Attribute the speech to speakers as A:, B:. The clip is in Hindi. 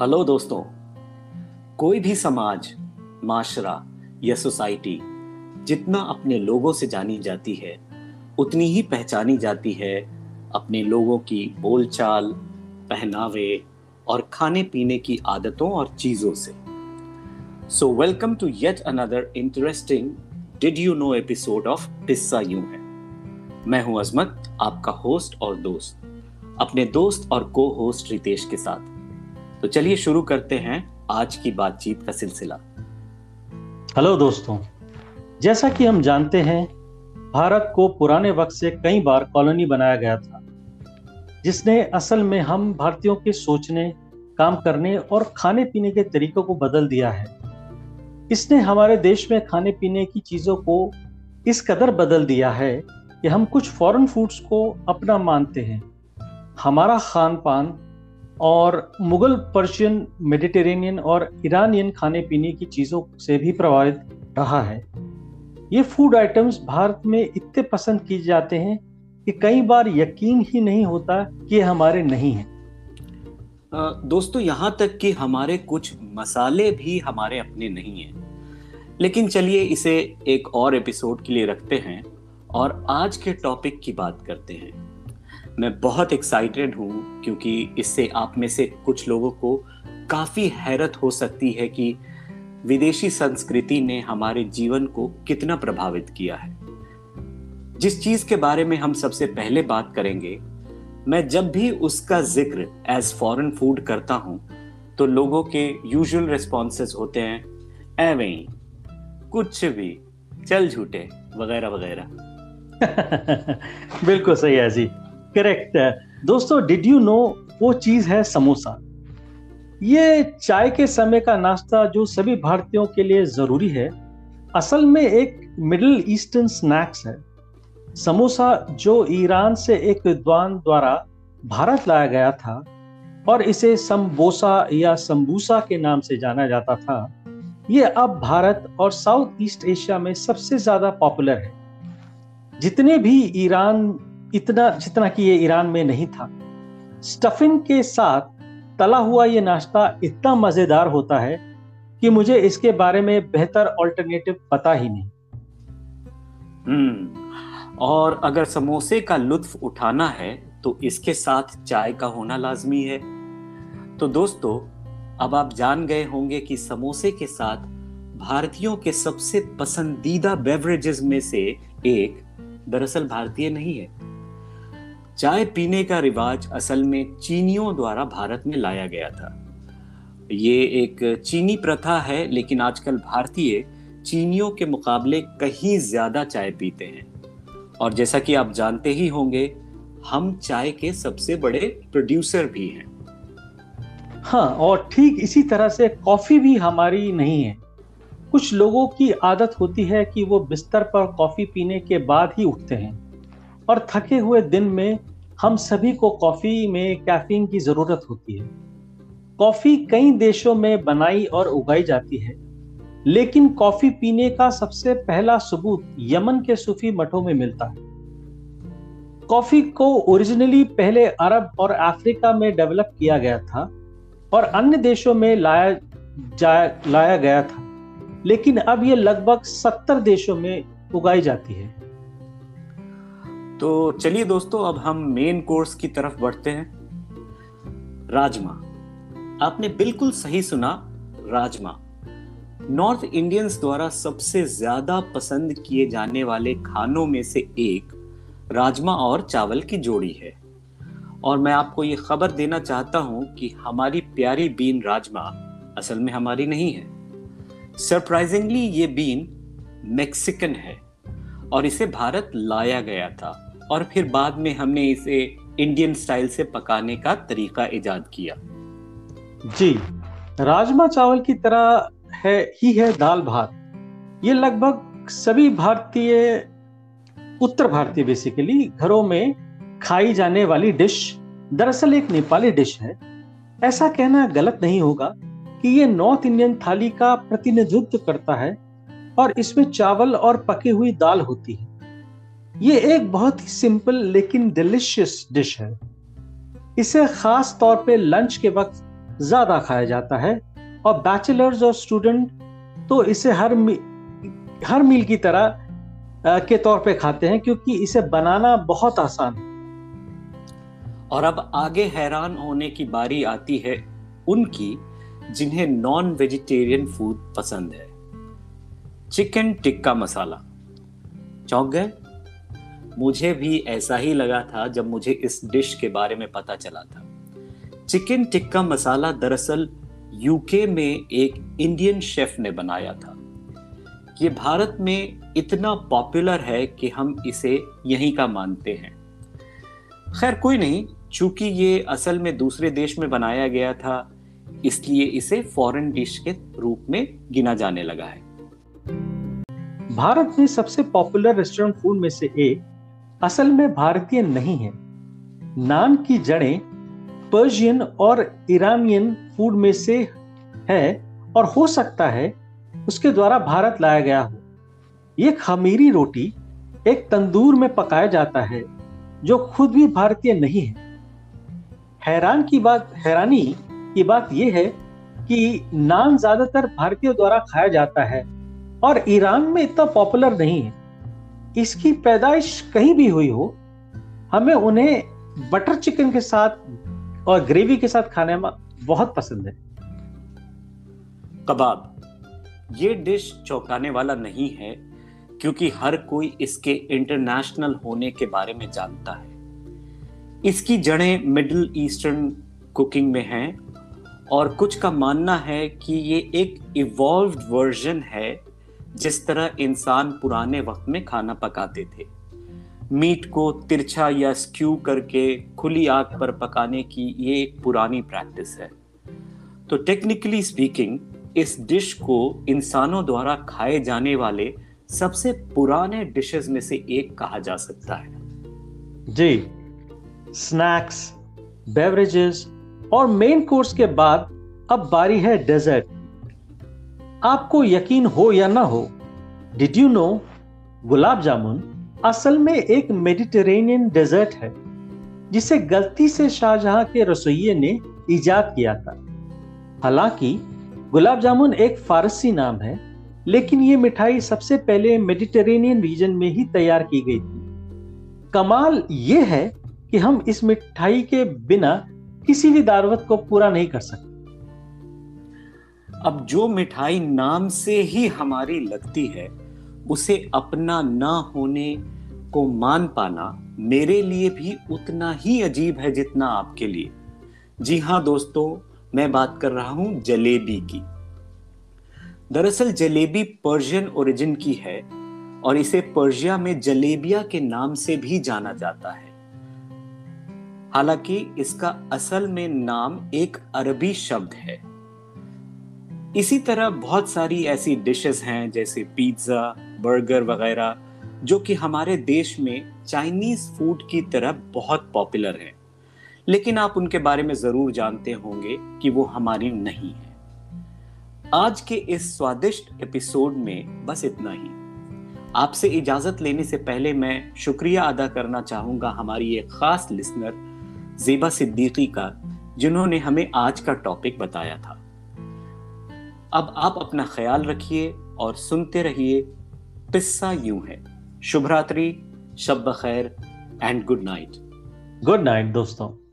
A: हेलो दोस्तों, कोई भी समाज, माशरा या सोसाइटी जितना अपने लोगों से जानी जाती है, उतनी ही पहचानी जाती है अपने लोगों की बोलचाल, पहनावे और खाने पीने की आदतों और चीज़ों से। So welcome to yet another interesting did you know episode of किस्सा यूँ है मैं हूँ अजमत, आपका होस्ट और दोस्त, अपने दोस्त और को होस्ट रितेश के साथ। तो चलिए शुरू करते हैं आज की बातचीत का सिलसिला।
B: हेलो दोस्तों, जैसा कि हम जानते हैं, भारत को पुराने वक्त से कई बार कॉलोनी बनाया गया था, जिसने असल में हम भारतीयों के सोचने, काम करने और खाने पीने के तरीकों को बदल दिया है। इसने हमारे देश में खाने पीने की चीज़ों को इस कदर बदल दिया है कि हम कुछ फॉरेन फूड्स को अपना मानते हैं। हमारा खान पान और मुगल, पर्शियन, मेडिटेरेनियन और ईरानियन खाने पीने की चीज़ों से भी प्रभावित रहा है। ये फ़ूड आइटम्स भारत में इतने पसंद किए जाते हैं कि कई बार यकीन ही नहीं होता कि हमारे नहीं हैं।
A: दोस्तों, यहाँ तक कि हमारे कुछ मसाले भी हमारे अपने नहीं हैं। लेकिन चलिए इसे एक और एपिसोड के लिए रखते हैं और आज के टॉपिक की बात करते हैं। मैं बहुत एक्साइटेड हूँ क्योंकि इससे आप में से कुछ लोगों को काफ़ी हैरत हो सकती है कि विदेशी संस्कृति ने हमारे जीवन को कितना प्रभावित किया है। जिस चीज़ के बारे में हम सबसे पहले बात करेंगे, मैं जब भी उसका ज़िक्र एज फॉरेन फ़ूड करता हूँ तो लोगों के यूजुअल रिस्पॉन्सेस होते हैं एवे कुछ भी, चल झूठे, वगैरह वगैरह।
B: बिल्कुल सही है जी। करेक्ट दोस्तों डिड यू नो वो चीज़ है समोसा? ये चाय के समय का नाश्ता जो सभी भारतीयों के लिए ज़रूरी है, असल में एक मिडिल ईस्टर्न स्नैक्स है। समोसा जो ईरान से एक विद्वान द्वारा भारत लाया गया था और इसे संबोसा या संबूसा के नाम से जाना जाता था, ये अब भारत और साउथ ईस्ट एशिया में सबसे ज़्यादा पॉपुलर है। जितने भी ईरान इतना जितना कि ये ईरान में नहीं था। स्टफिंग के साथ तला हुआ ये नाश्ता इतना मज़ेदार होता है कि मुझे इसके बारे में बेहतर ऑल्टरनेटिव पता ही नहीं।
A: हम्म और अगर समोसे का लुत्फ उठाना है तो इसके साथ चाय का होना लाजमी है। तो दोस्तों, अब आप जान गए होंगे कि समोसे के साथ भारतीयों के सबसे पसंदीदा बेवरेजेस में से एक दरअसल भारतीय नहीं है। चाय पीने का रिवाज असल में चीनियों द्वारा भारत में लाया गया था। ये एक चीनी प्रथा है, लेकिन आजकल भारतीय चीनियों के मुकाबले कहीं ज़्यादा चाय पीते हैं। और जैसा कि आप जानते ही होंगे, हम चाय के सबसे बड़े प्रोड्यूसर भी हैं।
B: हाँ और ठीक इसी तरह से कॉफ़ी भी हमारी नहीं है। कुछ लोगों की आदत होती है कि वो बिस्तर पर कॉफ़ी पीने के बाद ही उठते हैं। और थके हुए दिन में हम सभी को कॉफ़ी में कैफीन की ज़रूरत होती है। कॉफ़ी कई देशों में बनाई और उगाई जाती है, लेकिन कॉफ़ी पीने का सबसे पहला सबूत यमन के सूफी मठों में मिलता है। कॉफ़ी को ओरिजिनली पहले अरब और अफ्रीका में डेवलप किया गया था और अन्य देशों में लाया जा, लाया गया था, लेकिन अब यह लगभग सत्तर देशों में उगाई जाती है।
A: तो चलिए दोस्तों, अब हम मेन कोर्स की तरफ़ बढ़ते हैं। राजमा। आपने बिल्कुल सही सुना, राजमा। नॉर्थ इंडियंस द्वारा सबसे ज़्यादा पसंद किए जाने वाले खानों में से एक राजमा और चावल की जोड़ी है। और मैं आपको ये खबर देना चाहता हूँ कि हमारी प्यारी बीन राजमा असल में हमारी नहीं है। सरप्राइजिंगली ये बीन मेक्सिकन है और इसे भारत लाया गया था। और फिर बाद में हमने इसे इंडियन स्टाइल से पकाने का तरीका इजाद किया।
B: जी, राजमा चावल की तरह है, ही है दाल भात। ये लगभग सभी भारतीय, उत्तर भारतीय बेसिकली घरों में खाई जाने वाली डिश दरअसल एक नेपाली डिश है। ऐसा कहना गलत नहीं होगा कि ये नॉर्थ इंडियन थाली का प्रतिनिधित्व करता है और इसमें चावल और पकी हुई दाल होती है। ये एक बहुत ही सिंपल लेकिन डिलिशियस डिश है। इसे खास तौर पे लंच के वक्त ज़्यादा खाया जाता है और बैचलर्स और स्टूडेंट तो इसे हर मी, हर मील की तरह आ, के तौर पे खाते हैं क्योंकि इसे बनाना बहुत आसान है।
A: और अब आगे हैरान होने की बारी आती है उनकी जिन्हें नॉन वेजिटेरियन फ़ूड पसंद है। चिकन टिक्का मसाला चौंक गए? मुझे भी ऐसा ही लगा था जब मुझे इस डिश के बारे में पता चला था। चिकन टिक्का मसाला दरअसल यूके में एक इंडियन शेफ ने बनाया था। ये भारत में इतना पॉपुलर है कि हम इसे यहीं का मानते हैं। खैर, कोई नहीं, चूँकि ये असल में दूसरे देश में बनाया गया था, इसलिए इसे फॉरेन डिश के रूप में गिना जाने लगा है।
B: भारत में सबसे पॉपुलर रेस्टोरेंट फ़ूड में से एक असल में भारतीय नहीं है। नान की जड़ें पर्शियन और ईरानियन फ़ूड में से है और हो सकता है उसके द्वारा भारत लाया गया हो। ये खमीरी रोटी एक तंदूर में पकाया जाता है, जो खुद भी भारतीय नहीं है। हैरान की बात, हैरानी की बात यह है कि नान ज़्यादातर भारतीयों द्वारा खाया जाता है और ईरान में इतना पॉपुलर नहीं है। इसकी पैदाइश कहीं भी हुई हो, हमें उन्हें बटर चिकन के साथ और ग्रेवी के साथ खाने में बहुत पसंद है।
A: कबाब, ये डिश चौंकाने वाला नहीं है, क्योंकि हर कोई इसके इंटरनेशनल होने के बारे में जानता है। इसकी जड़ें मिडिल ईस्टर्न कुकिंग में हैं, और कुछ का मानना है कि ये एक इवॉल्व वर्जन है जिस तरह इंसान पुराने वक्त में खाना पकाते थे। मीट को तिरछा या स्क्यू करके खुली आग पर पकाने की ये एक पुरानी प्रैक्टिस है। तो टेक्निकली स्पीकिंग, इस डिश को इंसानों द्वारा खाए जाने वाले सबसे पुराने डिशेस में से एक कहा जा सकता है।
B: जी, स्नैक्स, बेवरेजेस और मेन कोर्स के बाद अब बारी है डेजर्ट। आपको यकीन हो या ना हो did you know gulab jamun असल में एक मेडिटेरेनियन डेजर्ट है, जिसे गलती से शाहजहां के रसोइये ने इजाद किया था। हालाँकि गुलाब जामुन एक फारसी नाम है, लेकिन ये मिठाई सबसे पहले मेडिटेरेनियन रीजन में ही तैयार की गई थी। कमाल ये है कि हम इस मिठाई के बिना किसी भी दावत को पूरा नहीं कर सकते।
A: अब जो मिठाई नाम से ही हमारी लगती है, उसे अपना ना होने को मान पाना मेरे लिए भी उतना ही अजीब है जितना आपके लिए। जी हाँ दोस्तों, मैं बात कर रहा हूँ जलेबी की। दरअसल जलेबी पर्शियन ओरिजिन की है और इसे पर्शिया में जलेबिया के नाम से भी जाना जाता है। हालाँकि इसका असल में नाम एक अरबी शब्द है। इसी तरह बहुत सारी ऐसी डिशेस हैं, जैसे पिज़्ज़ा बर्गर वगैरह, जो कि हमारे देश में चाइनीज़ फ़ूड की तरह बहुत पॉपुलर है। लेकिन आप उनके बारे में ज़रूर जानते होंगे कि वो हमारी नहीं है। आज के इस स्वादिष्ट एपिसोड में बस इतना ही। आपसे इजाज़त लेने से पहले मैं शुक्रिया अदा करना चाहूँगा हमारी एक खास लिसनर जेबा सिद्दीकी का, जिन्होंने हमें आज का टॉपिक बताया था। अब आप अपना ख्याल रखिए और सुनते रहिए पिस्सा यूँ है। शुभ रात्रि, शब खैर and good night
B: good night दोस्तों।